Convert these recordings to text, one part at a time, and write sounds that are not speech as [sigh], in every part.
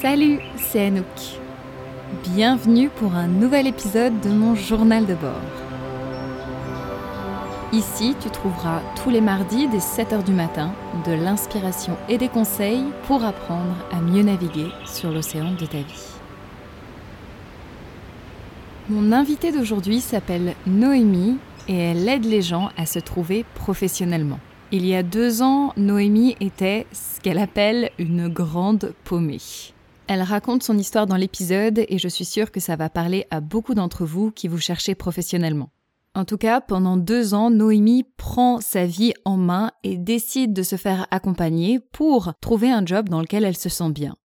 Salut, c'est Anouk. Bienvenue pour un nouvel épisode de mon journal de bord. Ici, tu trouveras tous les mardis dès 7h du matin de l'inspiration et des conseils pour apprendre à mieux naviguer sur l'océan de ta vie. Mon invitée d'aujourd'hui s'appelle Noémie et elle aide les gens à se trouver professionnellement. Il y a deux ans, Noémie était ce qu'elle appelle une grande paumée. Elle raconte son histoire dans l'épisode et je suis sûre que ça va parler à beaucoup d'entre vous qui vous cherchez professionnellement. En tout cas, pendant deux ans, Noémie prend sa vie en main et décide de se faire accompagner pour trouver un job dans lequel elle se sent bien.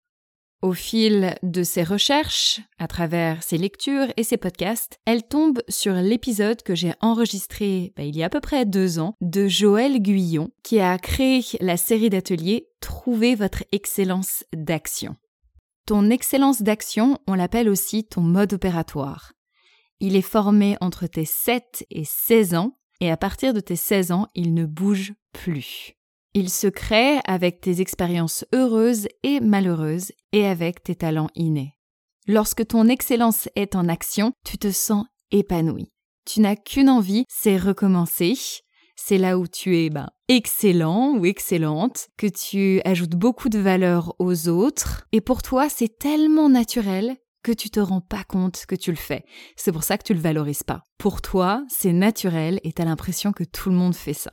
Au fil de ses recherches, à travers ses lectures et ses podcasts, elle tombe sur l'épisode que j'ai enregistré bah, il y a à peu près deux ans de Joël Guyon, qui a créé la série d'ateliers Trouvez votre excellence d'action. Ton excellence d'action, on l'appelle aussi ton mode opératoire. Il est formé entre tes 7 et 16 ans, et à partir de tes 16 ans, il ne bouge plus. Il se crée avec tes expériences heureuses et malheureuses et avec tes talents innés. Lorsque ton excellence est en action, tu te sens épanoui. Tu n'as qu'une envie, c'est recommencer. C'est là où tu es ben, excellent ou excellente, que tu ajoutes beaucoup de valeur aux autres, et pour toi c'est tellement naturel que tu te rends pas compte que tu le fais. C'est pour ça que tu le valorises pas. Pour toi, c'est naturel et tu as l'impression que tout le monde fait ça.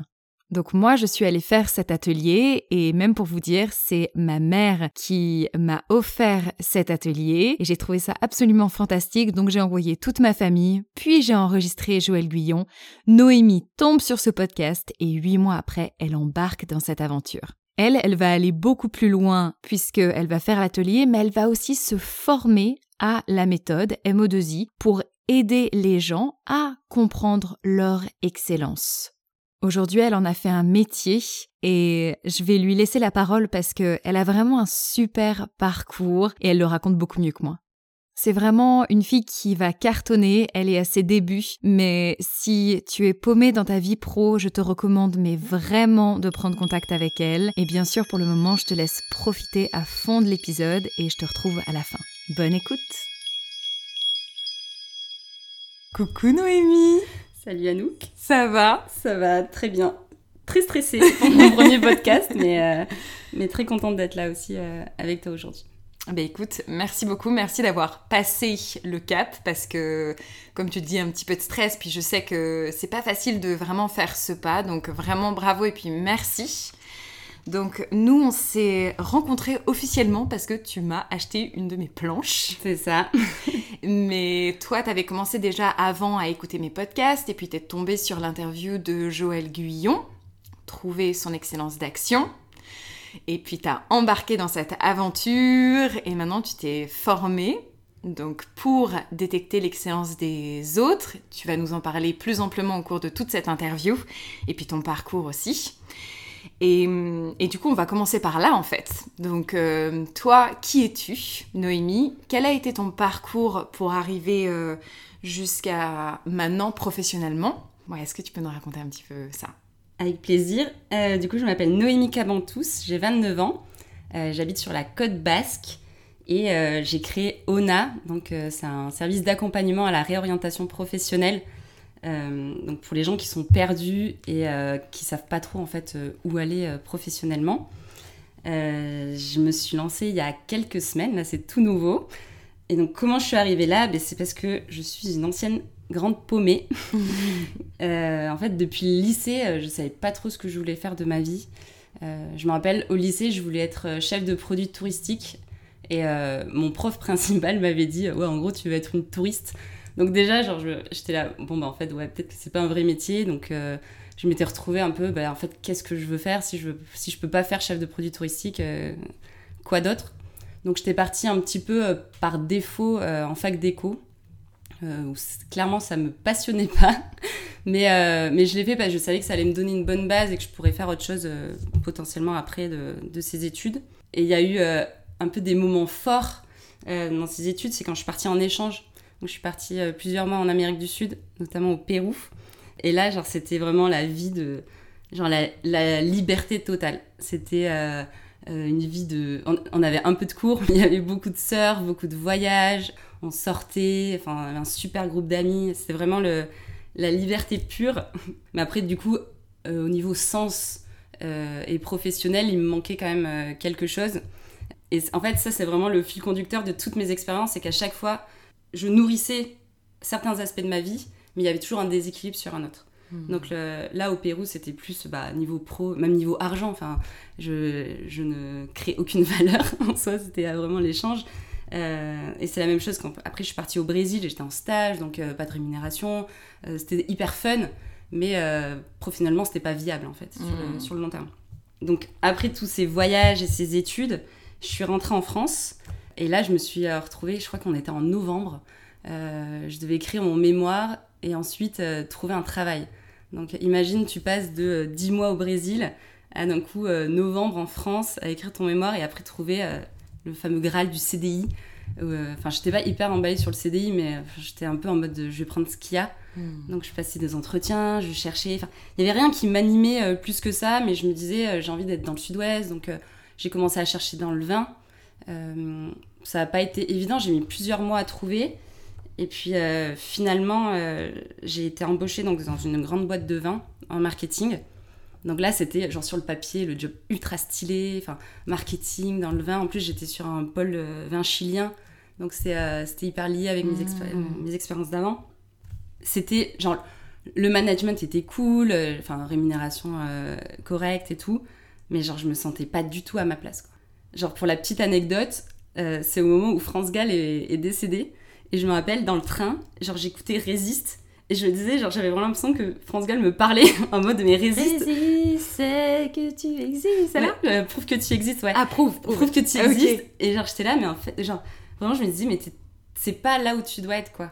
Donc moi, je suis allée faire cet atelier et même pour vous dire, c'est ma mère qui m'a offert cet atelier et j'ai trouvé ça absolument fantastique. Donc j'ai envoyé toute ma famille, puis j'ai enregistré Joël Guyon. Noémie tombe sur ce podcast et huit mois après, elle embarque dans cette aventure. Elle, elle va aller beaucoup plus loin puisqu'elle va faire l'atelier, mais elle va aussi se former à la méthode MO2I pour aider les gens à comprendre leur excellence. Aujourd'hui, elle en a fait un métier et je vais lui laisser la parole parce qu'elle a vraiment un super parcours et elle le raconte beaucoup mieux que moi. C'est vraiment une fille qui va cartonner, elle est à ses débuts, mais si tu es paumé dans ta vie pro, je te recommande mais vraiment de prendre contact avec elle. Et bien sûr, pour le moment, je te laisse profiter à fond de l'épisode et je te retrouve à la fin. Bonne écoute Coucou Noémie Salut Anouk Ça va Ça va très bien. Très stressée pour mon [laughs] premier podcast, mais, euh, mais très contente d'être là aussi euh, avec toi aujourd'hui. Ben écoute, merci beaucoup, merci d'avoir passé le cap parce que, comme tu dis, un petit peu de stress, puis je sais que c'est pas facile de vraiment faire ce pas, donc vraiment bravo et puis merci. Donc nous, on s'est rencontrés officiellement parce que tu m'as acheté une de mes planches. C'est ça. [laughs] Mais toi, tu avais commencé déjà avant à écouter mes podcasts et puis tu es tombé sur l'interview de Joël Guyon, trouver son excellence d'action. Et puis tu as embarqué dans cette aventure et maintenant tu t'es formé. Donc pour détecter l'excellence des autres, tu vas nous en parler plus amplement au cours de toute cette interview et puis ton parcours aussi. Et, du coup, on va commencer par là en fait. Donc euh, toi, qui es-tu, Noémie? Quel a été ton parcours pour arriver euh, jusqu'à maintenant professionnellement? Est-ce que tu peux nous raconter un petit peu ça? Avec plaisir. Euh, du coup, je m'appelle Noémie Cabantous, j'ai 29 ans, j'habite sur la côte basque et j'ai créé ONA, donc c'est un service d'accompagnement à la réorientation professionnelle. Donc pour les gens qui sont perdus et qui savent pas trop en fait où aller professionnellement. je me suis lancée il y a quelques semaines, là c'est tout nouveau. Et donc comment je suis arrivée là? Ben, C'est parce que je suis une ancienne grande paumée. [laughs] Euh, en fait, depuis le lycée, euh, je savais pas trop ce que je voulais faire de ma vie. Euh, je me rappelle, au lycée, je voulais être chef de produits touristiques. Et mon prof [laughs] principal m'avait dit, ouais, en gros, tu vas être une touriste. Donc déjà, genre, j'étais là, bon, bah en fait, ouais, peut-être que c'est pas un vrai métier. Donc je m'étais retrouvée un peu, bah en fait, qu'est-ce que je veux faire si je, veux, si je peux pas faire chef de produits touristiques, quoi d'autre? Donc j'étais partie un petit peu par défaut en fac d'éco. Euh, clairement ça me passionnait [laughs] pas. mais, euh, mais je l'ai fait parce que je savais que ça allait me donner une bonne base et que je pourrais faire autre chose euh, potentiellement après de, de, ces études. Et il y a eu un peu des moments forts dans ces études, c'est quand je suis partie en échange. Je suis partie plusieurs mois en Amérique du Sud, notamment au Pérou. Et là, genre, c'était vraiment la vie de. Genre, la, liberté totale. C'était une vie de. On, avait un peu de cours, [laughs] mais il y avait beaucoup de sœurs, beaucoup de voyages, on sortait, enfin, on avait un super groupe d'amis. C'était vraiment la liberté pure. [laughs] Mais après, du coup, au niveau sens et professionnel, il me manquait quand même quelque chose. Et en fait, ça, c'est vraiment le fil conducteur de toutes mes expériences, c'est qu'à chaque fois, je nourrissais certains aspects de ma vie, mais il y avait toujours un déséquilibre sur un autre. Hmm. Donc là, au Pérou, c'était plus bah, niveau pro, même niveau argent. Enfin, je, je ne crée aucune [laughs] valeur en soi, c'était vraiment l'échange. Euh, et c'est la même chose quand après je suis partie au Brésil, j'étais en stage, donc euh, pas de rémunération. Euh, c'était hyper fun, mais professionnellement, c'était pas viable en fait sur, le, hmm. sur, le, long terme. Donc après tous ces voyages et ces études, je suis rentrée en France et là, je me suis euh, retrouvée, je crois qu'on était en novembre. Euh, je devais écrire mon mémoire et ensuite euh, trouver un travail. Donc imagine, tu passes de 10 mois au Brésil à d'un coup novembre en France à écrire ton mémoire et après trouver le fameux Graal du CDI. Enfin, j'étais pas hyper emballée sur le CDI, mais j'étais un peu en mode de, je vais prendre ce qu'il y a. Hmm. Donc je passais des entretiens, je cherchais. Il y avait rien qui m'animait plus que ça, mais je me disais, j'ai envie d'être dans le sud-ouest. Donc j'ai commencé à chercher dans le vin. Euh, ça n'a pas été évident, j'ai mis plusieurs mois à trouver. Et puis euh, finalement, euh, j'ai été embauchée donc, dans une grande boîte de vin en marketing. Donc là, c'était genre sur le papier, le job ultra stylé, enfin marketing dans le vin. En plus, j'étais sur un pôle vin chilien, donc c'était hyper lié avec mes, mmh. mes expériences d'avant. C'était genre le management était cool, enfin rémunération correcte et tout mais genre je me sentais pas du tout à ma place. Genre pour la petite anecdote, euh, c'est au moment où France Gall est, décédé et je me rappelle dans le train, genre j'écoutais Résiste et je me disais genre j'avais vraiment l'impression que France Gall me parlait [laughs] en mode mais Résiste. Résiste, c'est que tu existes. là euh, Prouve que tu existes, ouais. Ah prouve, prouve, que tu existes. Et genre j'étais là mais en fait genre vraiment je me disais mais c'est pas là où tu dois être quoi.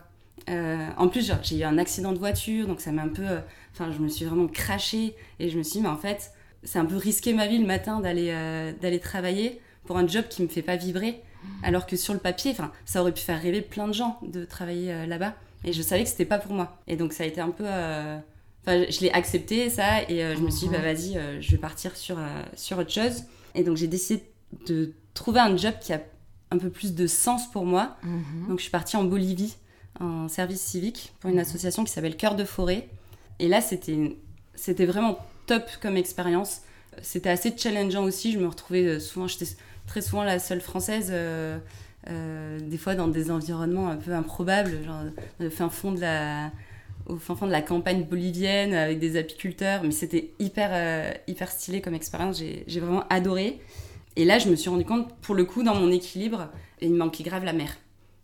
Euh, en plus, genre, j'ai eu un accident de voiture, donc ça m'a un peu. Enfin, je me suis vraiment crachée et je me suis dit, mais en fait, c'est un peu risqué ma vie le matin d'aller d'aller travailler pour un job qui me fait pas vibrer. Alors que sur le papier enfin ça aurait pu faire rêver plein de gens de travailler euh, là-bas. Et je savais que c'était pas pour moi. Et donc ça a été un peu euh, enfin je l'ai accepté ça et je me suis dit bah vas-y je vais partir sur sur autre chose. Et donc j'ai décidé de trouver un job qui a un peu plus de sens pour moi. Mhm. donc je suis partie en Bolivie en service civique pour une mhm. association qui s'appelle Cœur de forêt. Et là c'était c'était vraiment top comme expérience. C'était assez challengeant aussi. Je me retrouvais euh, souvent, j'étais très souvent la seule française, euh, euh, des fois dans des environnements un peu improbables, genre au fin fond de la, au fin fond de la campagne bolivienne avec des apiculteurs. Mais c'était hyper, hyper stylé comme expérience. J'ai vraiment adoré. Et là, je me suis rendu compte, pour le coup, dans mon équilibre, il manquait grave la mer.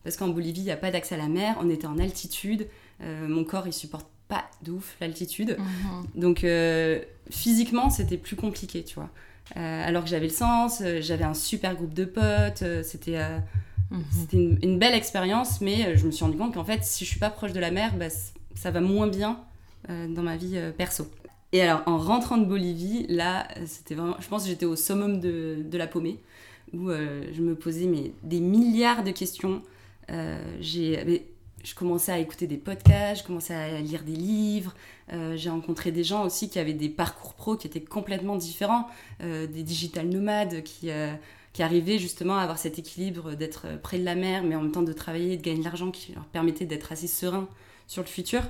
Parce qu'en Bolivie, il n'y a pas d'accès à la mer, on était en altitude, mon corps, il supporte pas de ouf l'altitude. Mhm. Donc euh, physiquement, c'était plus compliqué, tu vois. Euh, alors que j'avais le sens, euh, j'avais un super groupe de potes, c'était mhm. une, belle expérience, mais je me suis rendu compte qu'en fait, si je suis pas proche de la mer, bah, ça va moins bien dans ma vie perso. Et alors, en rentrant de Bolivie, là, c'était vraiment, je pense que j'étais au summum de, de la paumée, où je me posais mais, des milliards de questions. j'ai je commençais à écouter des podcasts, je commençais à lire des livres. Euh, j'ai rencontré des gens aussi qui avaient des parcours pro qui étaient complètement différents, euh, des digital nomades qui, euh, qui arrivaient justement à avoir cet équilibre d'être près de la mer, mais en même temps de travailler, de gagner de l'argent qui leur permettait d'être assez serein sur le futur.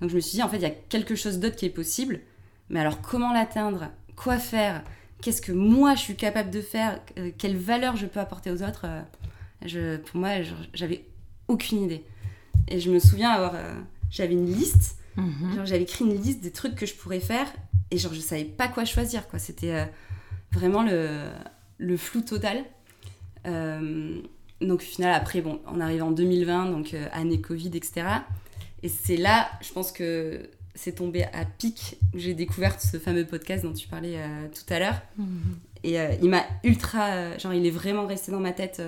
Donc je me suis dit, en fait, il y a quelque chose d'autre qui est possible, mais alors comment l'atteindre? Quoi faire? Qu'est-ce que moi je suis capable de faire? Quelle valeur je peux apporter aux autres? Pour moi, j'avais aucune idée. Et je me souviens avoir. Euh, j'avais une liste. Mhm. j'avais écrit une liste des trucs que je pourrais faire. Et genre, je savais pas quoi choisir, quoi. C'était euh, vraiment le, le, flou total. Euh, donc, au final, après, bon, on arrive en 2020, donc année Covid, etc. Et c'est là, je pense que c'est tombé à pic où j'ai découvert ce fameux podcast dont tu parlais tout à l'heure. Mhm. Et il m'a ultra. Genre, il est vraiment resté dans ma tête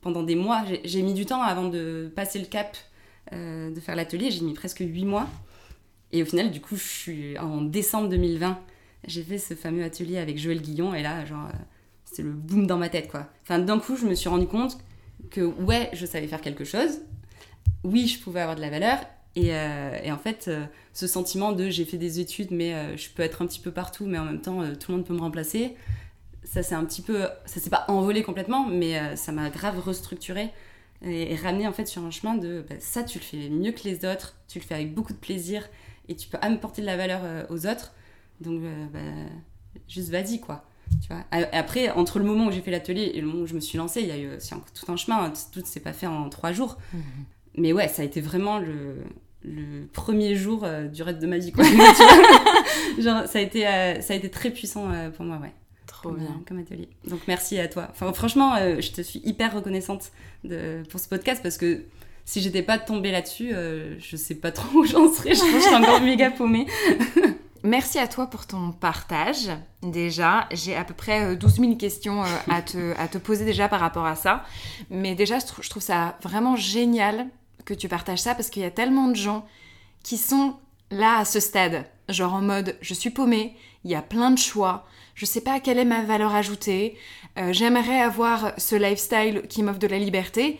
pendant des mois. J'ai mis du temps avant de passer le cap euh, de faire l'atelier. J'ai mis presque 8 mois. Et au final, du coup, je suis en décembre 2020, j'ai fait ce fameux atelier avec Joël Guillon. Et là, genre, euh, c'est le boom dans ma tête, quoi. Enfin, d'un coup, je me suis rendu compte que, ouais, je savais faire quelque chose. Oui, je pouvais avoir de la valeur. Et, euh, en fait, ce sentiment de j'ai fait des études, mais je peux être un petit peu partout, mais en même temps, tout le monde peut me remplacer ça s'est un petit peu, ça s'est pas envolé complètement, mais ça m'a grave restructuré et, ramené en fait sur un chemin de bah, ça, tu le fais mieux que les autres, tu le fais avec beaucoup de plaisir et tu peux apporter de la valeur aux autres. Donc, bah, juste vas-y quoi. Tu vois Après, entre le moment où j'ai fait l'atelier et le moment où je me suis lancée, il y a eu tout un chemin. Tout ne s'est pas fait en trois jours. Mhm. Mais ouais, ça a été vraiment le, le premier jour euh, du reste de ma vie. Quoi. [laughs] [laughs] Genre, ça a, été, euh, ça a été très puissant euh, pour moi, ouais. Trop bien. Comme atelier. Donc merci à toi. Enfin, franchement, je te suis hyper reconnaissante de, pour ce podcast parce que si j'étais pas tombée là-dessus, je sais pas trop [laughs] où j'en serais. Je pense que je serais encore [laughs] méga paumée. [laughs] Merci à toi pour ton partage. Déjà, j'ai à peu près 12 000 questions à te, à te poser déjà par rapport à ça. Mais déjà, je trouve ça vraiment génial que tu partages ça parce qu'il y a tellement de gens qui sont là à ce stade, genre en mode je suis paumée, il y a plein de choix, je sais pas quelle est ma valeur ajoutée, euh, j'aimerais avoir ce lifestyle qui m'offre de la liberté.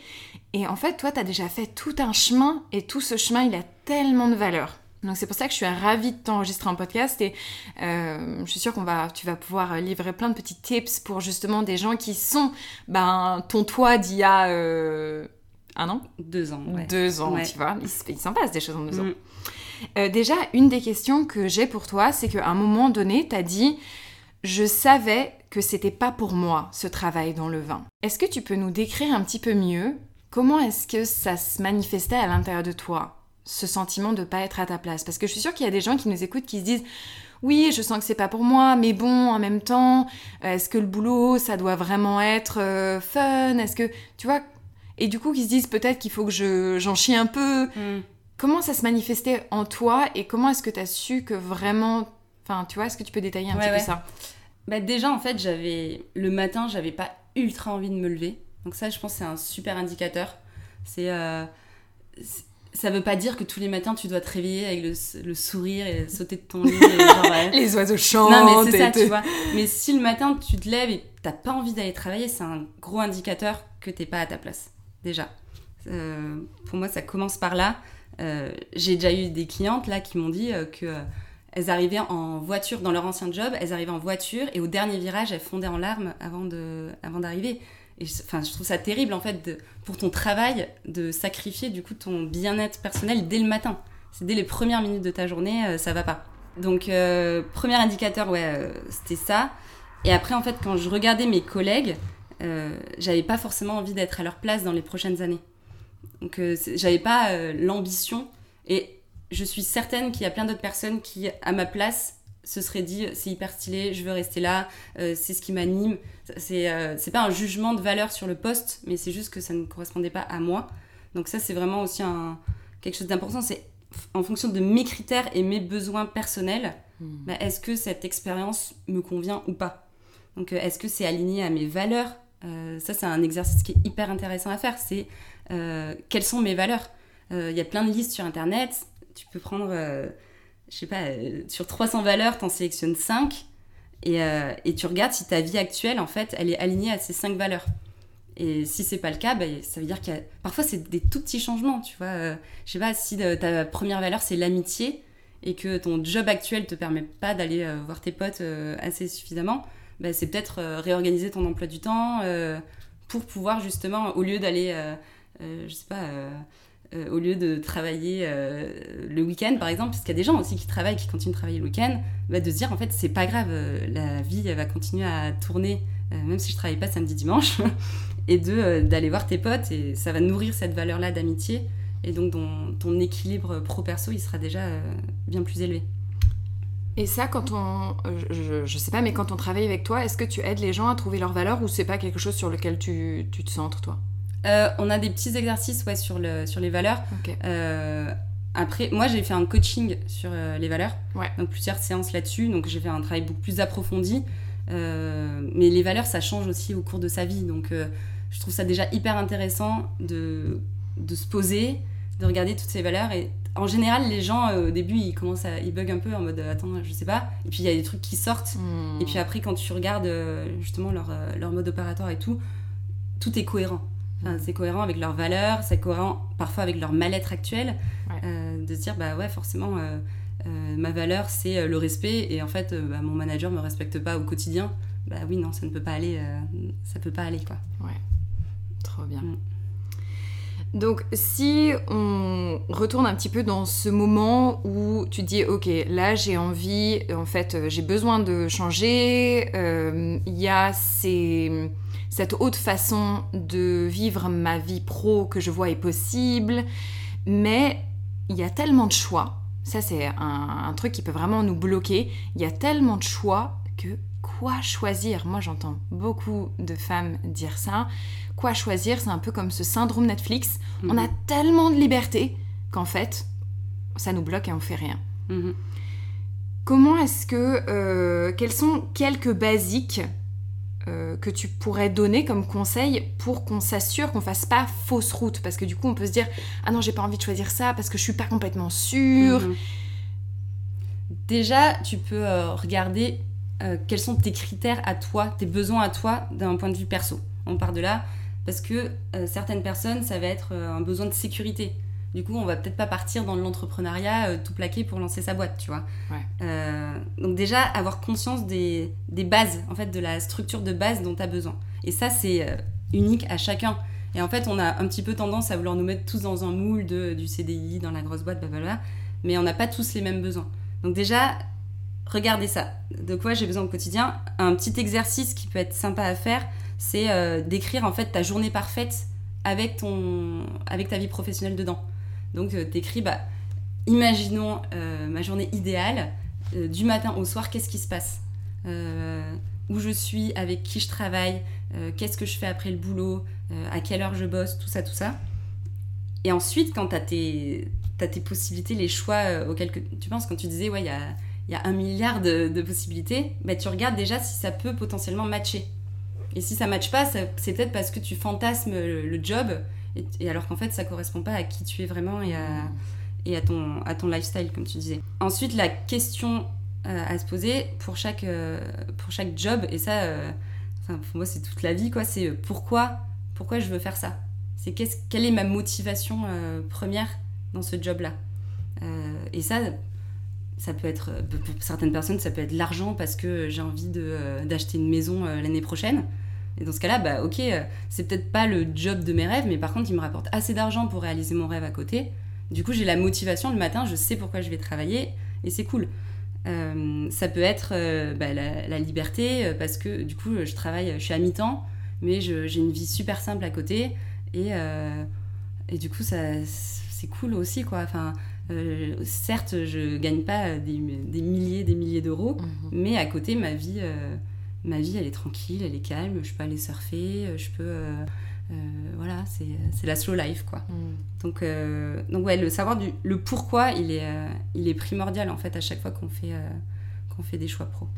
Et en fait, toi, tu as déjà fait tout un chemin et tout ce chemin, il a tellement de valeur. Donc c'est pour ça que je suis ravie de t'enregistrer en podcast et euh, je suis sûre qu'on va, tu vas pouvoir livrer plein de petits tips pour justement des gens qui sont ben, ton toi d'il y a euh, un an? Deux ans. Deux ans, tu vois. Il, s'en passe des choses en deux ans. Mm. Euh, déjà, une des questions que j'ai pour toi, c'est qu'à un moment donné, tu as dit Je savais que c'était pas pour moi ce travail dans le vin. Est-ce que tu peux nous décrire un petit peu mieux comment est-ce que ça se manifestait à l'intérieur de toi, ce sentiment de pas être à ta place? Parce que je suis sûre qu'il y a des gens qui nous écoutent qui se disent oui, je sens que c'est pas pour moi, mais bon, en même temps, euh, est-ce que le boulot, ça doit vraiment être euh, fun? Est-ce que, tu vois, et du coup qui se disent peut-être qu'il faut que je, j'en chie un peu. Hmm. Comment ça se manifestait en toi et comment est-ce que tu as su que vraiment... Enfin, tu vois, est-ce que tu peux détailler un petit peu ça? Bah Déjà, en fait, j'avais le matin, j'avais pas ultra envie de me lever. Donc ça, je pense, c'est un super indicateur. C'est... Euh, ça veut pas dire que tous les matins tu dois te réveiller avec le, sourire et sauter de ton lit. [laughs] Les oiseaux chantent. Non, mais c'est ça, tu vois. Mais si le matin tu te lèves et t'as pas envie d'aller travailler, c'est un gros indicateur que t'es pas à ta place déjà. Euh, pour moi, ça commence par là. Euh, j'ai déjà eu des clientes là qui m'ont dit euh, que elles arrivaient en voiture dans leur ancien job, elles arrivaient en voiture et au dernier virage, elles fondaient en larmes avant de, avant d'arriver. Et enfin, je trouve ça terrible en fait de, pour ton travail de sacrifier du coup ton bien-être personnel dès le matin. C'est dès les premières minutes de ta journée, ça va pas. Donc premier indicateur, ouais, c'était ça. Et après en fait, quand je regardais mes collègues, euh, j'avais pas forcément envie d'être à leur place dans les prochaines années. Donc euh, j'avais pas euh, l'ambition et je suis certaine qu'il y a plein d'autres personnes qui, à ma place, se seraient dit c'est hyper stylé, je veux rester là, c'est ce qui m'anime. C'est c'est pas un jugement de valeur sur le poste, mais c'est juste que ça ne correspondait pas à moi. Donc ça c'est vraiment aussi un, quelque chose d'important. C'est en fonction de mes critères et mes besoins personnels, hmm. bah, est-ce que cette expérience me convient ou pas? Donc est-ce que c'est aligné à mes valeurs? Euh, ça, c'est un exercice qui est hyper intéressant à faire. C'est euh, quelles sont mes valeurs? Euh, Il y a plein de listes sur Internet. Tu peux prendre, je sais pas, sur 300 valeurs, tu en sélectionnes 5. Et, et, tu regardes si ta vie actuelle, en fait, elle est alignée à ces 5 valeurs. Et si c'est pas le cas, bah, ça veut dire qu'il. Parfois, c'est des tout petits changements, tu vois. je sais pas, si ta première valeur, c'est l'amitié, et que ton job actuel te permet pas d'aller voir tes potes assez suffisamment, bah, c'est peut-être euh, réorganiser ton emploi du temps euh, pour pouvoir justement, au lieu d'aller, euh, je sais pas, au lieu de travailler le week-end par exemple, parce qu'il y a des gens aussi qui travaillent, qui continuent de travailler le week-end, bah, de se dire en fait c'est pas grave, la vie va continuer à tourner même si je travaille pas samedi dimanche, [laughs] et de d'aller voir tes potes et ça va nourrir cette valeur là d'amitié et donc ton, ton équilibre pro perso il sera déjà bien plus élevé. Et ça, quand on, je, je, sais pas, mais quand on travaille avec toi, est-ce que tu aides les gens à trouver leur valeur ou c'est pas quelque chose sur lequel tu, tu te centres toi? Euh, On a des petits exercices ouais, sur, le, sur les valeurs. Euh, après, moi j'ai fait un coaching sur euh, les valeurs, ouais. donc plusieurs séances là-dessus, donc j'ai fait un travail beaucoup plus approfondi. mais les valeurs, ça change aussi au cours de sa vie, donc je trouve ça déjà hyper intéressant de, de se poser, de regarder toutes ces valeurs et en général, les gens, euh, au début, ils commencent à. Ils bug un peu en mode attends, je sais pas. Et puis il y a des trucs qui sortent. Hmm. Et puis après, quand tu regardes euh, justement leur, leur, mode opératoire et tout, tout est cohérent. C'est cohérent avec leurs valeurs, c'est cohérent parfois avec leur mal-être actuel. de se dire, bah ouais, forcément, ma valeur, c'est le respect. Et en fait, bah, mon manager me respecte pas au quotidien. bah oui, non, ça ne peut pas aller, ça peut pas aller, quoi. Ouais, trop bien. Mm. Donc si on retourne un petit peu dans ce moment où tu dis ok là j'ai envie en fait euh, j'ai besoin de changer euh, il y a cette autre façon de vivre ma vie pro que je vois est possible mais il y a tellement de choix ça c'est un truc qui peut vraiment nous bloquer il y a tellement de choix que quoi choisir? Moi, j'entends beaucoup de femmes dire ça. Quoi choisir? C'est un peu comme ce syndrome Netflix. On a mhm. tellement de liberté qu'en fait, ça nous bloque et on fait rien. Mhm. Comment est-ce que... Euh, quels sont quelques basiques euh, que tu pourrais donner comme conseil pour qu'on s'assure qu'on fasse pas fausse route Parce que du coup, on peut se dire Ah non, j'ai pas envie de choisir ça parce que je suis pas complètement sûre. Mhm. Déjà, tu peux euh, regarder euh, quels sont tes critères à toi, tes besoins à toi d'un point de vue perso. On part de là parce que certaines personnes, ça va être un besoin de sécurité. Du coup, on va peut-être pas partir dans l'entrepreneuriat tout plaqué pour lancer sa boîte, tu vois. donc déjà, avoir conscience des, bases, en fait, de la structure de base dont tu as besoin. Et ça, c'est unique à chacun. Et en fait, on a un petit peu tendance à vouloir nous mettre tous dans un moule de, du CDI, dans la grosse boîte, blablabla. Mais on n'a pas tous les mêmes besoins. Donc déjà, regardez ça. De quoi j'ai besoin au quotidien? Un petit exercice qui peut être sympa à faire, c'est euh, d'écrire en fait ta journée parfaite avec, ton, avec ta vie professionnelle dedans. Donc euh, t'écris, bah, imaginons euh, ma journée idéale, du matin au soir, qu'est-ce qui se passe? Où je suis, avec qui je travaille, qu'est-ce que je fais après le boulot, à quelle heure je bosse, tout ça, tout ça. Et ensuite, quand tu as tes, as tes possibilités, les choix auxquels tu penses, quand tu disais, ouais, il y a y a un milliard de, possibilités, bah, tu regardes déjà si ça peut potentiellement matcher. Et si ça ne matche pas, c'est peut-être parce que tu fantasmes le, job, et, alors qu'en fait, ça correspond pas à qui tu es vraiment et à, ton, lifestyle, comme tu disais. Ensuite, la question euh, à se poser pour chaque, euh, job, et ça, euh, pour moi, c'est toute la vie, quoi, c'est pourquoi, pourquoi je veux faire ça? C'est quelle est ma motivation première dans ce job-là? Et ça, ça peut être, pour certaines personnes, ça peut être l'argent parce que j'ai envie d'acheter une maison l'année prochaine. Et dans ce cas-là, bah ok, c'est peut-être pas le job de mes rêves, mais par contre, il me rapporte assez d'argent pour réaliser mon rêve à côté. Du coup, j'ai la motivation le matin, je sais pourquoi je vais travailler, et c'est cool. ça peut être bah, la, liberté, parce que du coup, je travaille, je suis à mi-temps, mais j'ai une vie super simple à côté, et, et du coup, c'est cool aussi, quoi. Enfin, euh, certes, je gagne pas des, milliers, des milliers d'euros, mhm. mais à côté, ma vie, euh, ma vie, elle est tranquille, elle est calme. Je peux aller surfer, euh, je peux, voilà, c'est la slow life, quoi. Mhm. Donc, donc ouais, le savoir du le pourquoi, il est, il est primordial en fait à chaque fois qu'on fait, qu'on fait des choix pro.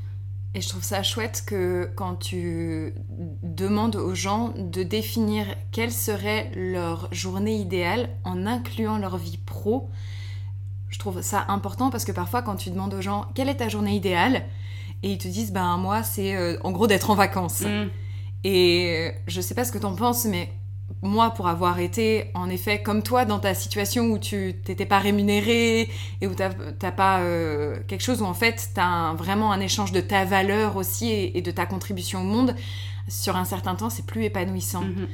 Et je trouve ça chouette que quand tu demandes aux gens de définir quelle serait leur journée idéale en incluant leur vie pro, je trouve ça important parce que parfois quand tu demandes aux gens quelle est ta journée idéale et ils te disent ben moi c'est euh, en gros d'être en vacances. Mm. Et euh, je sais pas ce que t'en penses mais moi pour avoir été en effet comme toi dans ta situation où tu t'étais pas rémunéré et où t'as pas euh, quelque chose où en fait t'as vraiment un échange de ta valeur aussi et, de ta contribution au monde sur un certain temps c'est plus épanouissant. Mm-hmm.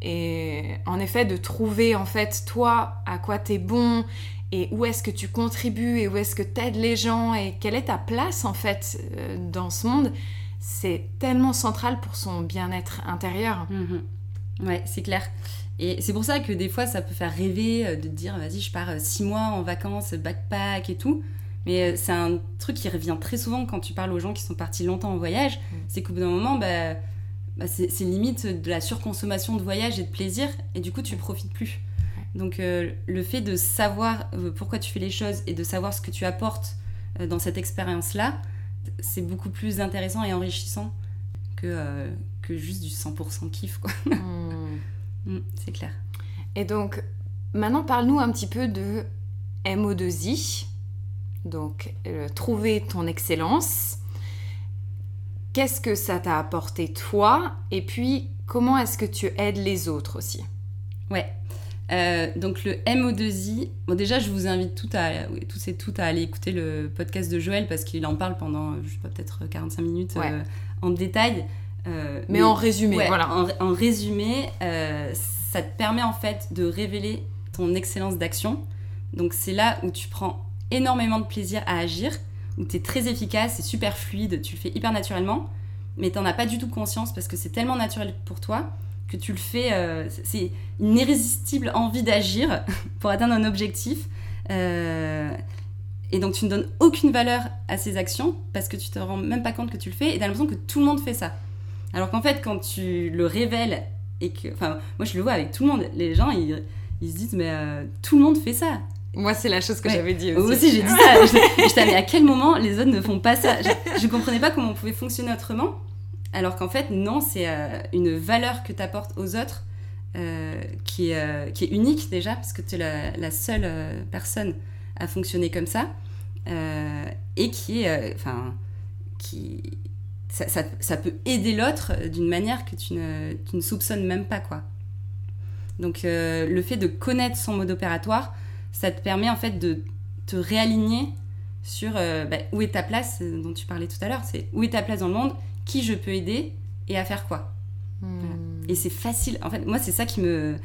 Et en effet, de trouver en fait toi à quoi t'es bon et où est-ce que tu contribues et où est-ce que tu aides les gens et quelle est ta place en fait euh, dans ce monde, c'est tellement central pour son bien-être intérieur. Mhm. Ouais, c'est clair. Et c'est pour ça que des fois ça peut faire rêver euh, de te dire vas-y je pars euh, six mois en vacances, backpack et tout. Mais c'est un truc qui revient très souvent quand tu parles aux gens qui sont partis longtemps en voyage. Mm. C'est qu'au bout d'un moment, bah, bah c'est limite de la surconsommation de voyage et de plaisir. Et du coup, tu profites plus. Donc euh, le fait de savoir euh, pourquoi tu fais les choses et de savoir ce que tu apportes euh, dans cette expérience-là, c'est beaucoup plus intéressant et enrichissant que, que juste du 100% kiff. Quoi. Hmm. [laughs] Hmm, c'est clair. Et donc, maintenant, parle-nous un petit peu de MO2I. Donc, trouver ton excellence. Qu'est-ce que ça t'a apporté toi? Et puis, comment est-ce que tu aides les autres aussi? Ouais. Euh, donc le MO2I, bon déjà je vous invite toutes, à, tous et toutes à aller écouter le podcast de Joël parce qu'il en parle pendant, je sais pas, peut-être 45 minutes euh, en détail. Euh, mais, en résumé, voilà. En, résumé, ça te permet en fait de révéler ton excellence d'action. Donc c'est là où tu prends énormément de plaisir à agir, où tu es très efficace, c'est super fluide, tu le fais hyper naturellement, mais tu n'en as pas du tout conscience parce que c'est tellement naturel pour toi que tu le fais, euh, c'est une irrésistible envie d'agir [laughs] pour atteindre un objectif. Euh, et donc tu ne donnes aucune valeur à ces actions parce que tu te rends même pas compte que tu le fais et tu as l'impression que tout le monde fait ça. Alors qu'en fait, quand tu le révèles et que. Enfin, moi je le vois avec tout le monde, les gens ils, ils se disent, mais euh, tout le monde fait ça. Moi, c'est la chose que j'avais dit aussi. Moi aussi, j'ai dit ça. [laughs] je, mais à quel moment les autres ne font pas ça? Je, je comprenais pas comment on pouvait fonctionner autrement. Alors qu'en fait, non, c'est euh, une valeur que tu apportes aux autres euh, qui, est, euh, qui, est, unique déjà, parce que tu es la, seule personne à fonctionner comme ça, et qui est. Enfin, qui. Ça, ça, peut aider l'autre d'une manière que tu ne, tu ne, soupçonnes même pas, quoi. Donc, le fait de connaître son mode opératoire, ça te permet en fait de te réaligner sur bah, où est ta place, dont tu parlais tout à l'heure, c'est où est ta place dans le monde qui je peux aider et à faire quoi. Hmm. Et c'est facile. En fait, moi, c'est ça qui me.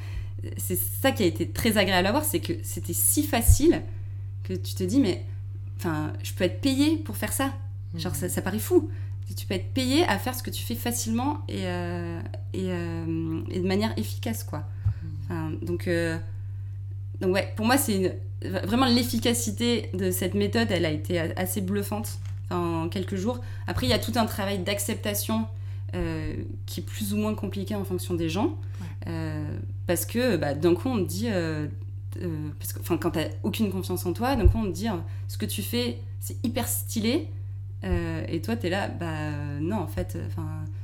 C'est ça qui a été très agréable à voir, c'est que c'était si facile que tu te dis, mais. Enfin, je peux être payé pour faire ça. Genre, ça, paraît fou. Tu peux être payé à faire ce que tu fais facilement et, euh, euh, et, de manière efficace, quoi. donc, euh, donc, ouais, pour moi, c'est vraiment l'efficacité de cette méthode, elle a été assez bluffante en quelques jours. Après, il y a tout un travail d'acceptation euh, qui est plus ou moins compliqué en fonction des gens. Euh, parce que bah, d'un coup, on te dit. Euh, parce que, quand tu n'as aucune confiance en toi, d'un coup, on te dit ce que tu fais, c'est hyper stylé. et toi, tu es là, bah non, en fait,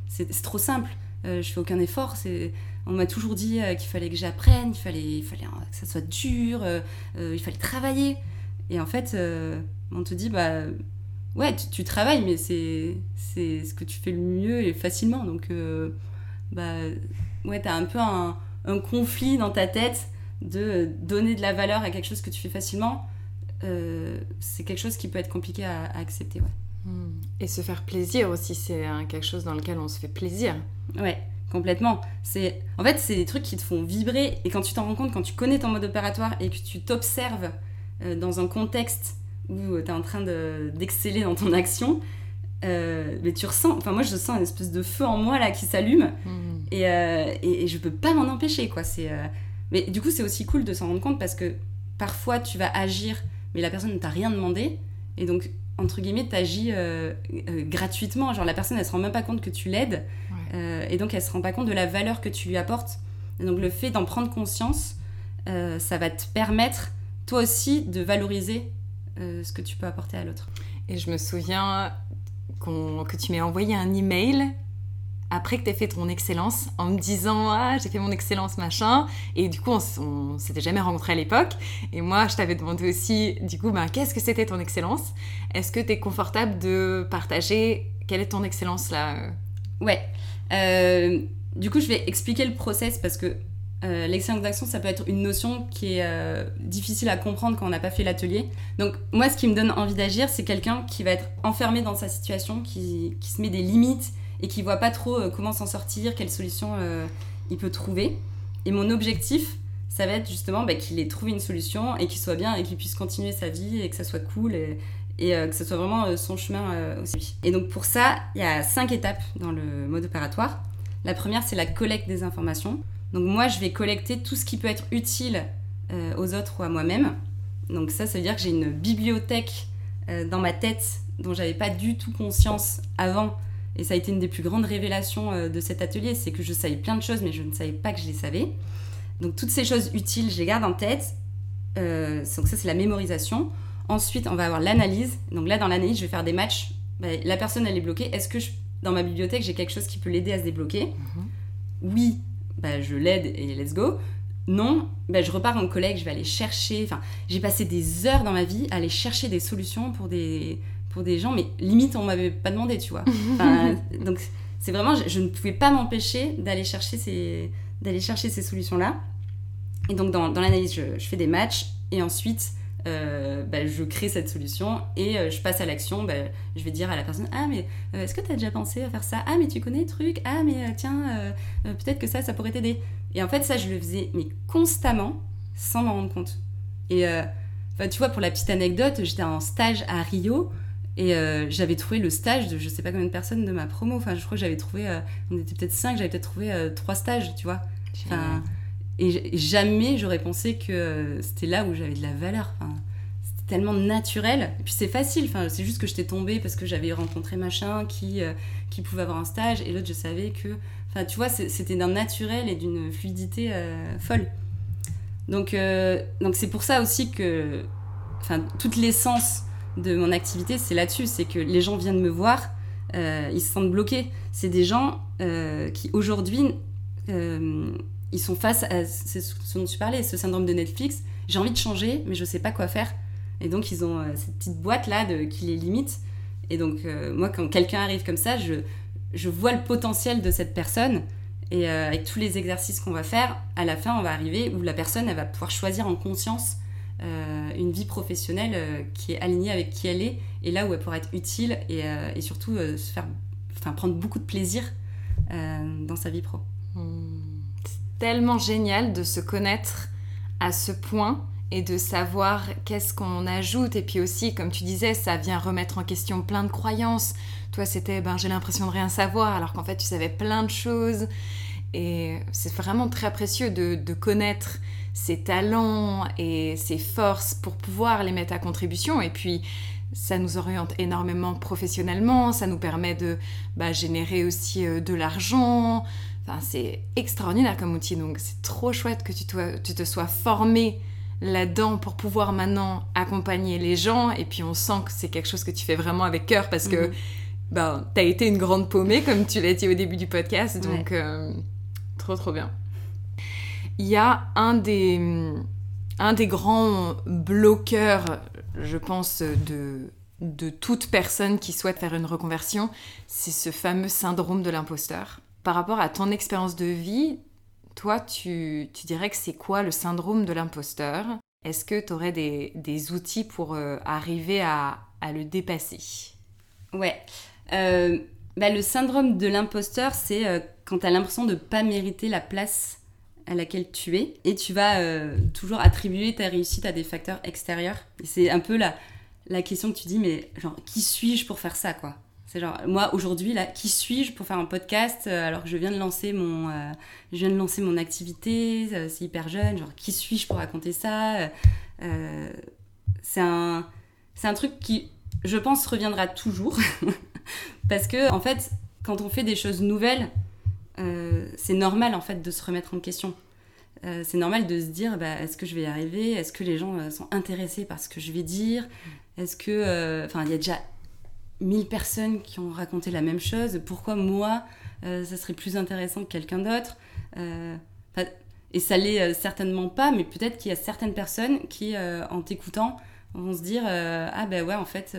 c'est trop simple. je fais aucun effort. On m'a toujours dit qu'il fallait que j'apprenne, il fallait, il fallait que ça soit dur, il fallait travailler. Et en fait, on te dit, bah ouais, tu, travailles, mais c'est ce que tu fais le mieux et facilement. Donc, euh, bah, ouais, t'as un peu un, un, conflit dans ta tête de donner de la valeur à quelque chose que tu fais facilement. Euh, c'est quelque chose qui peut être compliqué à, accepter, ouais. Hmm. Et se faire plaisir aussi, c'est quelque chose dans lequel on se fait plaisir. Ouais, complètement. C'est en fait, c'est des trucs qui te font vibrer et quand tu t'en rends compte, quand tu connais ton mode opératoire et que tu t'observes euh, dans un contexte où tu es en train d'exceller dans ton action, euh, mais tu ressens, enfin moi je sens une espèce de feu en moi là qui s'allume mmh. euh, et, et, je peux pas m'en empêcher quoi. C'est, euh, Mais du coup c'est aussi cool de s'en rendre compte parce que parfois tu vas agir mais la personne ne t'a rien demandé et donc entre guillemets t'agis gratuitement. Genre la personne elle se rend même pas compte que tu l'aides et donc elle se rend pas compte de la valeur que tu lui apportes. Et donc le fait d'en prendre conscience, ça va te permettre toi aussi de valoriser euh, ce que tu peux apporter à l'autre. Et je me souviens que tu m'as envoyé un email après que tu fait ton excellence en me disant ah j'ai fait mon excellence machin et du coup on, s'était jamais rencontrés à l'époque. Et moi je t'avais demandé aussi du coup ben, qu'est-ce que c'était ton excellence? Est-ce que tu es confortable de partager quelle est ton excellence là? Ouais. Euh, du coup je vais expliquer le process parce que euh, l'excellence d'action, ça peut être une notion qui est euh, difficile à comprendre quand on n'a pas fait l'atelier. Donc moi, ce qui me donne envie d'agir, c'est quelqu'un qui va être enfermé dans sa situation, qui, se met des limites et qui voit pas trop euh, comment s'en sortir, quelle solution il peut trouver. Et mon objectif, ça va être justement bah, qu'il ait trouvé une solution et qu'il soit bien et qu'il puisse continuer sa vie et que ça soit cool et, et que ce soit vraiment son chemin aussi. Et donc pour ça, il y a cinq étapes dans le mode opératoire. La première, c'est la collecte des informations. Donc moi, je vais collecter tout ce qui peut être utile euh, aux autres ou à moi-même. Donc ça, ça veut dire que j'ai une bibliothèque euh, dans ma tête dont j'avais pas du tout conscience avant. Et ça a été une des plus grandes révélations euh, de cet atelier, c'est que je savais plein de choses, mais je ne savais pas que je les savais. Donc toutes ces choses utiles, je les garde en tête. donc ça, c'est la mémorisation. Ensuite, on va avoir l'analyse. Donc là, dans l'analyse, je vais faire des matchs. Bah, la personne, elle est bloquée. Est-ce que dans ma bibliothèque, j'ai quelque chose qui peut l'aider à se débloquer? Mhm. Oui, bah, je l'aide et let's go. Non, bah, je repars en collègue, je vais aller chercher. Enfin, j'ai passé des heures dans ma vie à aller chercher des solutions pour des, pour des gens, mais limite, on m'avait pas demandé, tu vois. [laughs] donc, c'est vraiment, je, ne pouvais pas m'empêcher d'aller chercher ces, d'aller chercher ces solutions-là. Et donc dans, l'analyse, je, fais des matchs et ensuite euh, bah, je crée cette solution et euh, je passe à l'action. Bah, je vais dire à la personne Ah, mais euh, est-ce que tu as déjà pensé à faire ça? Ah, mais tu connais le truc? Ah, mais tiens, peut-être que ça, ça pourrait t'aider. Et en fait, ça, je le faisais mais constamment sans m'en rendre compte. Et tu vois, pour la petite anecdote, j'étais en stage à Rio. Et j'avais trouvé le stage de je sais pas combien de personnes de ma promo. Enfin, je crois que j'avais trouvé, on était peut-être cinq, j'avais peut-être trouvé trois stages, tu vois. Enfin, et jamais j'aurais pensé que c'était là où j'avais de la valeur. Enfin, c'était tellement naturel. Et puis c'est facile. Enfin, c'est juste que j'étais tombée parce que j'avais rencontré machin qui, euh, qui pouvait avoir un stage. Et l'autre, je savais que. Enfin, tu vois, c'était d'un naturel et d'une fluidité euh, folle. Donc, euh, donc c'est pour ça aussi que. Enfin, toute l'essence de mon activité, c'est là-dessus. C'est que les gens viennent me voir, ils se sentent bloqués. C'est des gens qui aujourd'hui ils sont face à ce dont tu parlais, ce syndrome de Netflix. J'ai envie de changer, mais je sais pas quoi faire. Et donc, ils ont euh, cette petite boîte-là qui les limite. Et donc, euh, moi, quand quelqu'un arrive comme ça, je, vois le potentiel de cette personne. Et euh, avec tous les exercices qu'on va faire, à la fin, on va arriver où la personne, elle va pouvoir choisir en conscience une vie professionnelle qui est alignée avec qui elle est, et là où elle pourra être utile et, surtout se faire, prendre beaucoup de plaisir dans sa vie pro. Hmm tellement génial de se connaître à ce point et de savoir qu'est-ce qu'on ajoute. Et puis aussi, comme tu disais, ça vient remettre en question plein de croyances. Toi, c'était ben, j'ai l'impression de rien savoir, alors qu'en fait, tu savais plein de choses. Et c'est vraiment très précieux de, de, connaître ses talents et ses forces pour pouvoir les mettre à contribution. Et puis, ça nous oriente énormément professionnellement, ça nous permet de bah, générer aussi euh, de l'argent, c'est extraordinaire comme outil, donc c'est trop chouette que tu te, sois formé là-dedans pour pouvoir maintenant accompagner les gens. Et puis on sent que c'est quelque chose que tu fais vraiment avec cœur parce que mhm. ben, tu as été une grande paumée, comme tu l'as dit au début du podcast. Donc, euh, trop, trop bien. Il y a un des, un des grands bloqueurs, je pense, de, de toute personne qui souhaite faire une reconversion, c'est ce fameux syndrome de l'imposteur par rapport à ton expérience de vie, toi, tu, dirais que c'est quoi le syndrome de l'imposteur? Est-ce que tu aurais des, outils pour euh, arriver à, le dépasser? Ouais. Euh, bah, le syndrome de l'imposteur, c'est euh, quand tu as l'impression de ne pas mériter la place à laquelle tu es et tu vas toujours attribuer ta réussite à des facteurs extérieurs. C'est un peu la, la question que tu dis, mais genre, qui suis-je pour faire ça, quoi? C'est genre, moi aujourd'hui, là, qui suis-je pour faire un podcast euh, alors que je viens de lancer mon, euh, je viens de lancer mon activité, euh, c'est hyper jeune, genre, qui suis-je pour raconter ça C'est un, un truc qui, je pense, reviendra toujours. [laughs] Parce que, en fait, quand on fait des choses nouvelles, c'est normal, en fait, de se remettre en question. c'est normal de se dire, bah, est-ce que je vais y arriver? Est-ce que les gens sont intéressés par ce que je vais dire? Est-ce que... Enfin, il y a déjà mille personnes qui ont raconté la même chose, pourquoi moi, euh, ça serait plus intéressant que quelqu'un d'autre euh, Et ça l'est euh, certainement pas, mais peut-être qu'il y a certaines personnes qui, en t'écoutant, vont se dire Ah ben ouais, en fait,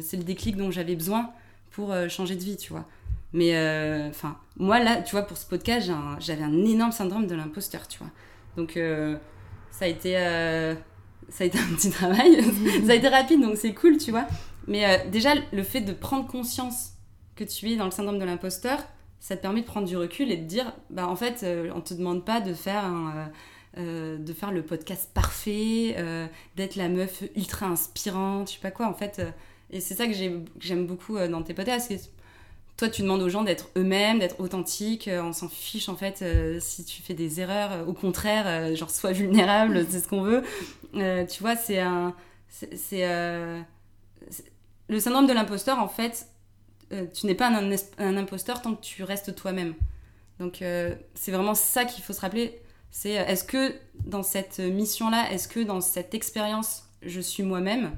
c'est le déclic dont j'avais besoin pour changer de vie, tu vois. Mais enfin, moi là, tu vois, pour ce podcast, j'avais un, énorme syndrome de l'imposteur, tu vois. Donc ça a été ça a été un petit travail. [laughs] ça a été rapide, donc c'est cool, tu vois. Mais euh, déjà, le fait de prendre conscience que tu es dans le syndrome de l'imposteur, ça te permet de prendre du recul et de dire, bah en fait, euh, on te demande pas de faire euh, de faire le podcast parfait, d'être la meuf ultra inspirante, je sais pas quoi. En fait, et c'est ça que j'aime beaucoup dans tes podcasts. Toi, tu demandes aux gens d'être eux-mêmes, d'être authentiques. on s'en fiche en fait si tu fais des erreurs. Au contraire, genre sois vulnérable, c'est ce qu'on veut. tu vois, c'est un, c'est le syndrome de l'imposteur, en fait, euh, tu n'es pas un, imposteur tant que tu restes toi-même. Donc euh, c'est vraiment ça qu'il faut se rappeler. C'est euh, est-ce que dans cette mission-là, est-ce que dans cette expérience, je suis moi-même?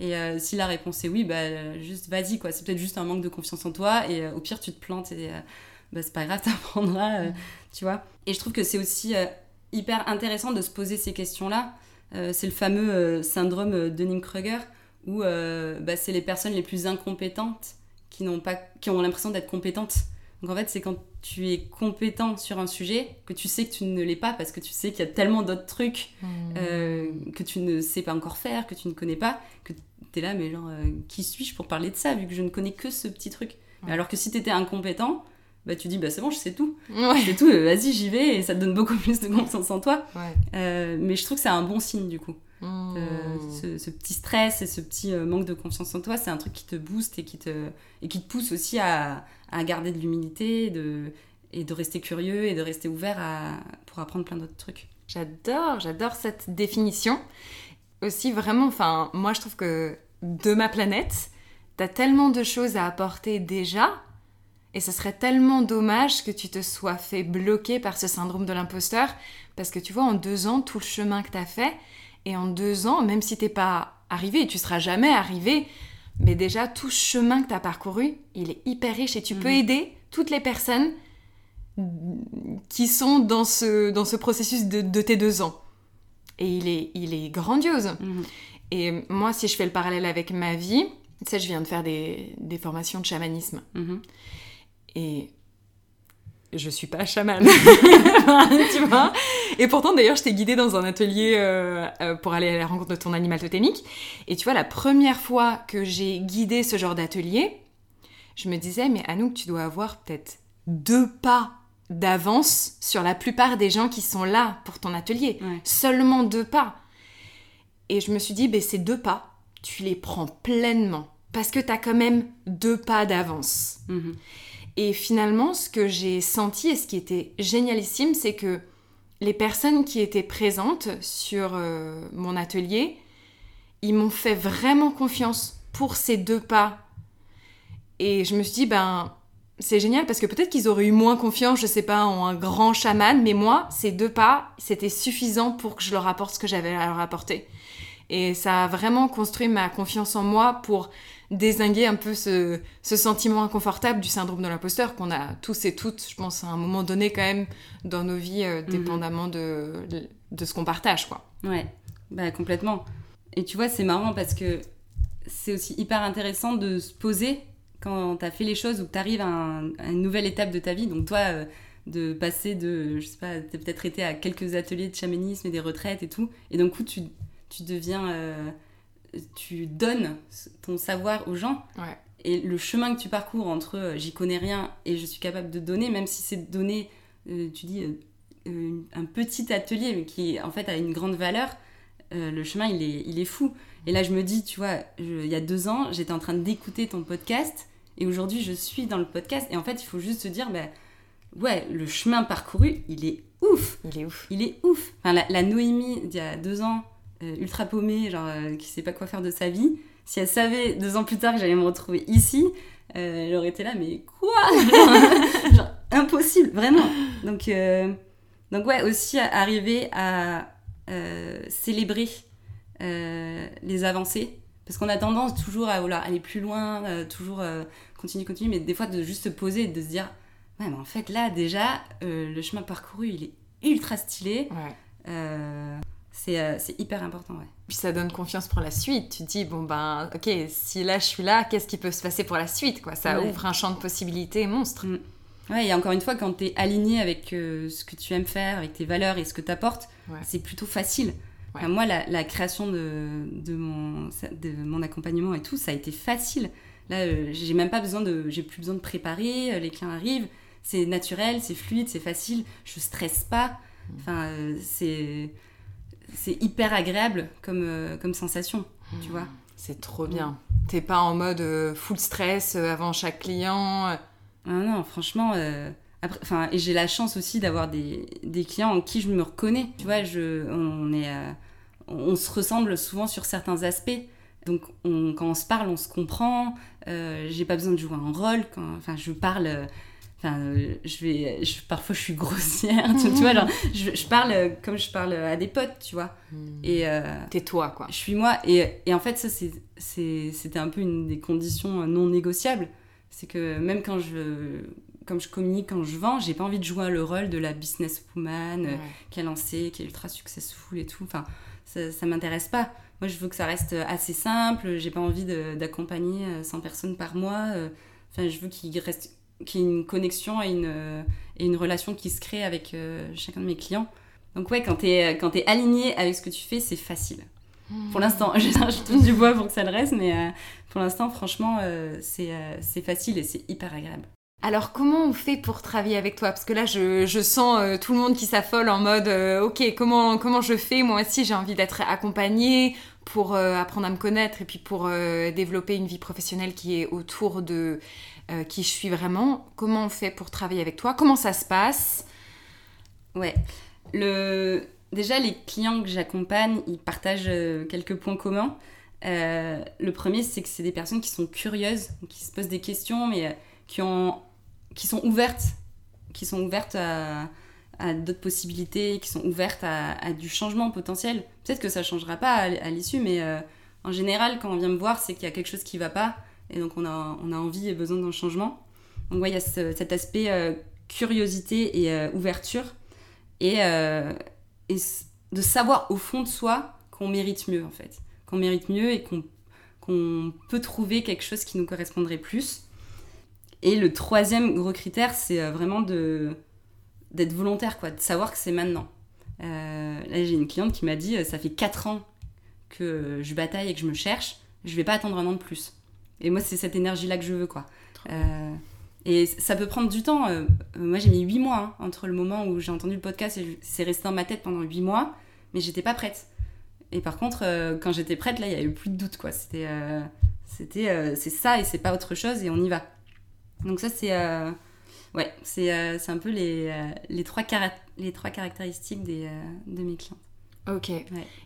Et si la réponse est oui, bah juste vas-y quoi. C'est peut-être juste un manque de confiance en toi et au pire tu te plantes et bah, c'est pas grave, [laughs] t'apprendras, mm. tu vois. Et je trouve que c'est aussi hyper intéressant de se poser ces questions-là. c'est le fameux syndrome Dunning-Kruger où euh, bah, c'est les personnes les plus incompétentes qui, n'ont pas, qui ont l'impression d'être compétentes. Donc en fait, c'est quand tu es compétent sur un sujet que tu sais que tu ne l'es pas parce que tu sais qu'il y a tellement d'autres trucs Hmm. euh, que tu ne sais pas encore faire, que tu ne connais pas, que tu es là, mais genre, euh, qui suis-je pour parler de ça vu que je ne connais que ce petit truc? Mais. Alors que si tu étais incompétent, bah tu dis, bah c'est bon, je sais tout. Ouais. Je sais tout, vas-y, j'y vais et ça te donne beaucoup [laughs] plus de confiance en toi. Ouais. Euh, mais je trouve que c'est un bon signe du coup. Euh, ce, ce petit stress et ce petit euh, manque de confiance en toi, c'est un truc qui te booste et qui te, et qui te pousse aussi à, à garder de l'humilité de, et de rester curieux et de rester ouvert à, pour apprendre plein d'autres trucs. J'adore, j'adore cette définition. Aussi, vraiment, enfin, moi je trouve que de ma planète, t'as tellement de choses à apporter déjà, et ce serait tellement dommage que tu te sois fait bloquer par ce syndrome de l'imposteur, parce que tu vois, en deux ans, tout le chemin que t'as fait, et en deux ans, même si t'es pas arrivé, tu seras jamais arrivé, mais déjà tout chemin que t'as parcouru, il est hyper riche, et tu peux Mhm. aider toutes les personnes qui sont dans ce, dans ce processus de, de tes deux ans. Et il est, il est grandiose. Et moi, si je fais le parallèle avec ma vie, tu sais, je viens de faire des, des formations de chamanisme. Mhm. Et je suis pas chamane, [laughs] tu vois? Et pourtant, d'ailleurs, je t'ai guidée dans un atelier euh, euh, pour aller à la rencontre de ton animal totémique. Et tu vois, la première fois que j'ai guidé ce genre d'atelier, je me disais, mais Anouk, tu dois avoir peut-être deux pas d'avance sur la plupart des gens qui sont là pour ton atelier. Ouais. Seulement deux pas. Et je me suis dit, ben, ces deux pas, tu les prends pleinement. Parce que tu as quand même deux pas d'avance. Mhm. Et finalement, ce que j'ai senti et ce qui était génialissime, c'est que les personnes qui étaient présentes sur euh, mon atelier, ils m'ont fait vraiment confiance pour ces deux pas. Et je me suis dit, ben, c'est génial parce que peut-être qu'ils auraient eu moins confiance, je sais pas, en un grand chaman, mais moi, ces deux pas, c'était suffisant pour que je leur apporte ce que j'avais à leur apporter. Et ça a vraiment construit ma confiance en moi pour désinguer un peu ce, ce sentiment inconfortable du syndrome de l'imposteur qu'on a tous et toutes, je pense, à un moment donné quand même dans nos vies, euh, dépendamment de, de ce qu'on partage, quoi. Ouais, bah complètement. Et tu vois, c'est marrant parce que c'est aussi hyper intéressant de se poser quand t'as fait les choses ou que t'arrives à, un- à une nouvelle étape de ta vie. Donc toi, euh, de passer de, je sais pas, t'as peut-être été à quelques ateliers de chamanisme et des retraites et tout. Et d'un coup, tu, tu deviens, euh, tu donnes ton savoir aux gens. Ouais. Et le chemin que tu parcours entre euh, j'y connais rien et je suis capable de donner, même si c'est donner, euh, tu dis, euh, un petit atelier, mais qui en fait a une grande valeur, euh, le chemin il est, il est fou. Et là je me dis, tu vois, je- il y a deux ans, j'étais en train d'écouter ton podcast et aujourd'hui je suis dans le podcast. Et en fait, il faut juste se dire, bah, ouais, le chemin parcouru, il est ouf. Il est ouf. Il est ouf. Enfin, la, la Noémie d'il y a deux ans, ultra paumée, genre euh, qui sait pas quoi faire de sa vie, si elle savait deux ans plus tard que j'allais me retrouver ici, euh, elle aurait été là, mais quoi [laughs] Genre, impossible, vraiment. Donc, euh, donc ouais, aussi arriver à euh, célébrer euh, les avancées. Parce qu'on a tendance toujours à vouloir aller plus loin, euh, toujours euh, continuer, continuer, mais des fois de juste se poser et de se dire, ouais, mais en fait là déjà, euh, le chemin parcouru il est ultra stylé. Ouais. Euh, c'est euh, hyper important, ouais. Puis ça donne confiance pour la suite. Tu te dis, bon ben, ok, si là je suis là, qu'est-ce qui peut se passer pour la suite, quoi? Ça Ouais. ouvre un champ de possibilités monstre. Ouais, et encore une fois, quand tu es aligné avec euh, ce que tu aimes faire, avec tes valeurs et ce que tu apportes, Ouais. c'est plutôt facile. Enfin, moi, la, la création de, de, mon, de mon accompagnement et tout, ça a été facile. Là, euh, j'ai même pas besoin de, j'ai plus besoin de préparer. euh, les clients arrivent, c'est naturel, c'est fluide, c'est facile. Je stresse pas. Enfin, euh, c'est c'est hyper agréable comme euh, comme sensation, tu vois. C'est trop bien. T'es pas en mode euh, full stress euh, avant chaque client. euh. Ah non, franchement, après, et j'ai la chance aussi d'avoir des, des clients en qui je me reconnais. Tu vois, je, on est, on se ressemble souvent sur certains aspects. Donc, on- quand on se parle, on se comprend. Euh, j'ai pas besoin de jouer un rôle. Quand, enfin, je parle. Euh, Enfin, euh, je vais, je- parfois je suis grossière, tu, tu vois, genre, je, je parle euh, comme je parle à des potes, tu vois. Et, euh, T'es toi, quoi. je suis moi. Et, et en fait, ça, c'était un peu une des conditions non négociables. C'est que même quand je, comme je communique, quand je vends, j'ai pas envie de jouer le rôle de la businesswoman euh, Ouais. qui a lancé, qui est ultra successful et tout. Enfin, ça, ça m'intéresse pas. Moi, je veux que ça reste assez simple. J'ai pas envie d'accompagner euh, 100 personnes par mois. euh. Enfin, je veux qu'il reste qu'il y ait une connexion et une, et une relation qui se crée avec chacun de mes clients. Donc ouais, quand tu es, quand es aligné avec ce que tu fais, c'est facile. Pour hmm. l'instant, je, je, touche du bois pour que ça le reste, mais pour l'instant, franchement, c'est facile et c'est hyper agréable. Alors comment on fait pour travailler avec toi? Parce que là, je, sens euh, tout le monde qui s'affole en mode euh, Ok, comment, comment je fais? Moi aussi, j'ai envie d'être accompagnée pour euh, apprendre à me connaître et puis pour développer une vie professionnelle qui est autour de qui je suis vraiment. Comment on fait pour travailler avec toi? Comment ça se passe? Ouais. Le... Déjà, les clients que j'accompagne, ils partagent quelques points communs. le premier, c'est que c'est des personnes qui sont curieuses, qui se posent des questions, mais qui ont qui sont ouvertes, qui sont ouvertes à, d'autres possibilités, qui sont ouvertes à, du changement potentiel. Peut-être que ça changera pas à, l'issue, mais euh, en général, quand on vient me voir, c'est qu'il y a quelque chose qui va pas, et donc on a, on a envie et besoin d'un changement. Donc ouais, il y a cet aspect euh, curiosité et euh, ouverture, et, et, de savoir au fond de soi qu'on mérite mieux, en fait. Qu'on mérite mieux et qu'on qu'on peut trouver quelque chose qui nous correspondrait plus. Et le troisième gros critère, c'est euh, vraiment d'être volontaire, quoi, de savoir que c'est maintenant. Euh, là, j'ai une cliente qui m'a dit, euh, ça fait 4 ans que je bataille et que je me cherche, je vais pas attendre un an de plus. Et moi, c'est cette énergie-là que je veux, quoi. et ça peut prendre du temps. moi, j'ai mis 8 mois hein, entre le moment où j'ai entendu le podcast et c'est resté dans ma tête pendant 8 mois, mais j'étais pas prête. Et par contre, quand j'étais prête, là, il y avait plus de doute, quoi. C'était, c'était, c'est ça et c'est pas autre chose et on y va. Donc ça, c'est euh, ouais, c'est euh, un peu les, euh, les, trois les trois caractéristiques des, de mes clients. Ok.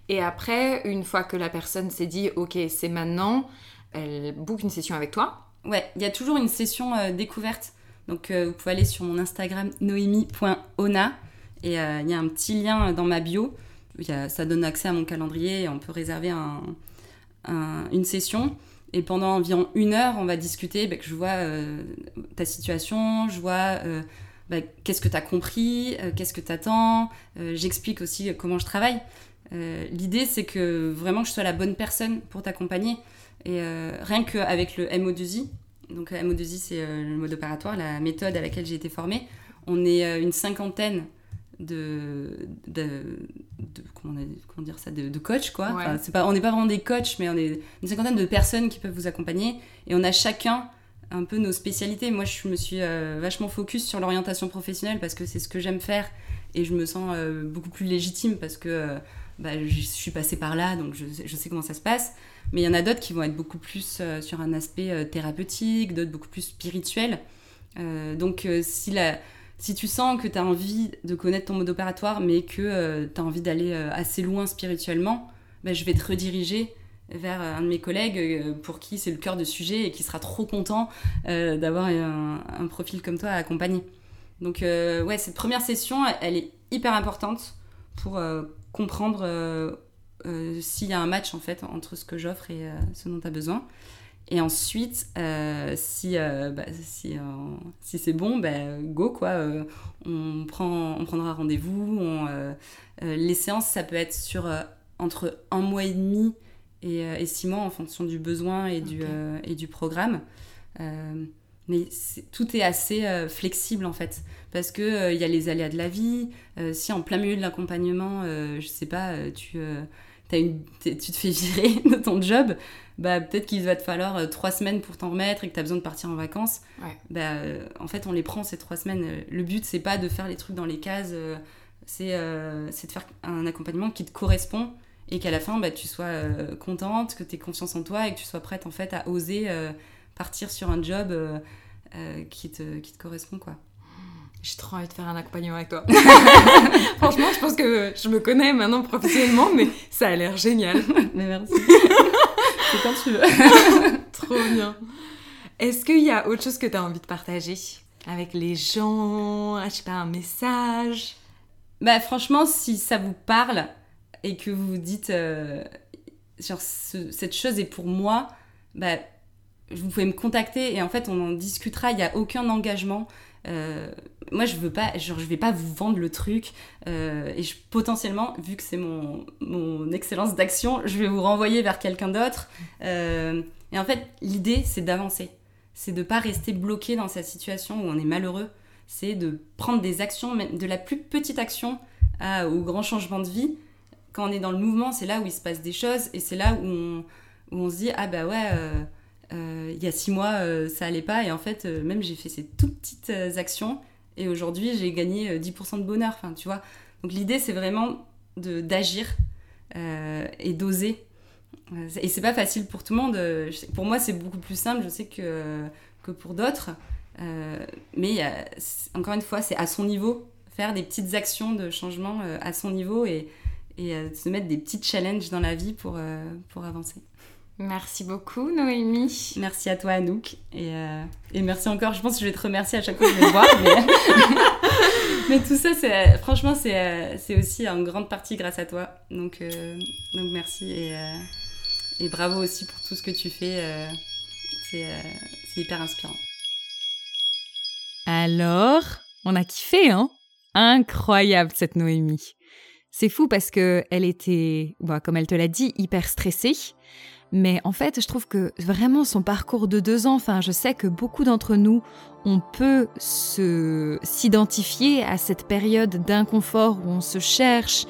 Et après, une fois que la personne s'est dit, ok, c'est maintenant, elle book une session avec toi Ouais, il y a toujours une session découverte. Donc vous pouvez aller sur mon Instagram noemi.ona et il y a un petit lien dans ma bio. Ça donne accès à mon calendrier et on peut réserver un, une session. Et pendant environ une heure, on va discuter, bah, que je vois euh, ta situation, je vois euh, bah, qu'est-ce que tu as compris, euh, qu'est-ce que tu attends, j'explique aussi comment je travaille. L'idée, c'est que vraiment je sois la bonne personne pour t'accompagner. Et rien qu'avec le MO2I, donc MO2I, c'est le mode opératoire, la méthode à laquelle j'ai été formée, on est une cinquantaine de, de, comment, dire ça de, coach quoi. C'est pas on n'est pas vraiment des coachs mais on est une cinquantaine de personnes qui peuvent vous accompagner. Et on a chacun un peu nos spécialités. Moi je me suis euh, vachement focus sur l'orientation professionnelle parce que c'est ce que j'aime faire. Et je me sens euh, beaucoup plus légitime parce que euh, bah, je suis passée par là donc je, je, sais comment ça se passe mais il y en a d'autres qui vont être beaucoup plus sur un aspect thérapeutique d'autres beaucoup plus spirituel donc si la si tu sens que tu as envie de connaître ton mode opératoire, mais que euh, tu as envie d'aller euh, assez loin spirituellement, ben, je vais te rediriger vers un de mes collègues euh, pour qui c'est le cœur de sujet et qui sera trop content d'avoir un, profil comme toi à accompagner. Donc ouais, cette première session, elle est hyper importante pour comprendre s'il y a un match en fait entre ce que j'offre et ce dont tu as besoin. Et ensuite, euh, si, euh, bah, si, euh, si c'est bon, bah, go quoi. on, prend, on prendra rendez-vous. les séances, ça peut être sur entre un mois et demi et, et, six mois en fonction du besoin et, du, et du programme. mais tout est assez flexible en fait. Parce qu'il il y a les aléas de la vie. si en plein milieu de l'accompagnement, je sais pas, tu, as une, tu te fais virer [laughs] de ton job bah, peut-être qu'il va te falloir euh, trois semaines pour t'en remettre et que tu as besoin de partir en vacances. Bah, euh, en fait, on les prend ces trois semaines. Le but, c'est pas de faire les trucs dans les cases, euh, c'est de faire un accompagnement qui te correspond et qu'à la fin, bah, tu sois contente, que tu aies confiance en toi et que tu sois prête en fait à oser partir sur un job qui, te, qui te correspond. quoi. J'ai trop envie de faire un accompagnement avec toi. [laughs] Franchement, je pense que je me connais maintenant professionnellement, mais ça a l'air génial. [laughs] mais merci. [laughs] C'est quand tu veux. Trop bien. Est-ce qu'il y a autre chose que tu as envie de partager avec les gens Je sais pas, un message? Bah franchement, si ça vous parle et que vous vous dites euh, genre cette chose est pour moi, bah vous pouvez me contacter et en fait on en discutera. Il n'y a aucun engagement. Euh, moi je veux pas genre je vais pas vous vendre le truc euh, et potentiellement vu que c'est mon, excellence d'action je vais vous renvoyer vers quelqu'un d'autre euh, et en fait l'idée c'est d'avancer c'est de pas rester bloqué dans cette situation où on est malheureux. C'est de prendre des actions, de la plus petite action au grand changement de vie. Quand on est dans le mouvement, c'est là où il se passe des choses et c'est là où on, se dit ah bah ouais, il y a six mois ça allait pas et en fait même j'ai fait ces toutes petites actions et aujourd'hui j'ai gagné 10% de bonheur. Enfin tu vois. Donc l'idée c'est vraiment d'agir et d'oser et c'est pas facile pour tout le monde. Pour moi, c'est beaucoup plus simple, je sais que, que pour d'autres. Euh, mais encore une fois, c'est à son niveau. Faire des petites actions de changement euh, à son niveau et, et euh, se mettre des petits challenges dans la vie pour, pour avancer. Merci beaucoup, Noémie. Merci à toi, Anouk. Et, et, merci encore. Je pense que je vais te remercier à chaque fois que je vais te voir. Mais, [laughs] tout ça, franchement, c'est aussi en grande partie grâce à toi. Donc, donc merci. Et, et bravo aussi pour tout ce que tu fais. Euh, euh, c'est hyper inspirant. Alors, on a kiffé, hein? Incroyable cette Noémie. C'est fou parce que elle était, bah, comme elle te l'a dit, hyper stressée. Mais en fait, je trouve que vraiment son parcours de deux ans, enfin, je sais que beaucoup d'entre nous, on peut se s'identifier à cette période d'inconfort où on se cherche,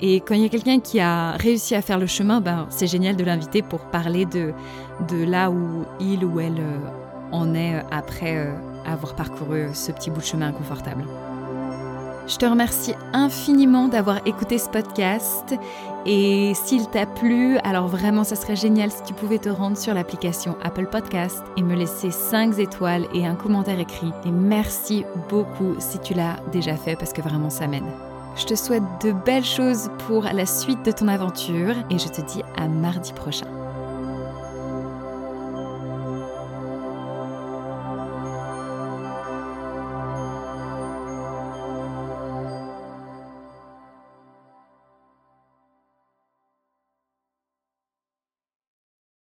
et quand il y a quelqu'un qui a réussi à faire le chemin, ben, c'est génial de l'inviter pour parler de, de là où il ou elle euh, en est euh, après euh, avoir parcouru ce petit bout de chemin inconfortable. Je te remercie infiniment d'avoir écouté ce podcast et s'il t'a plu, alors vraiment ça serait génial si tu pouvais te rendre sur l'application Apple Podcast et me laisser 5 étoiles et un commentaire écrit. Et merci beaucoup si tu l'as déjà fait parce que vraiment ça m'aide. Je te souhaite de belles choses pour la suite de ton aventure et je te dis à mardi prochain.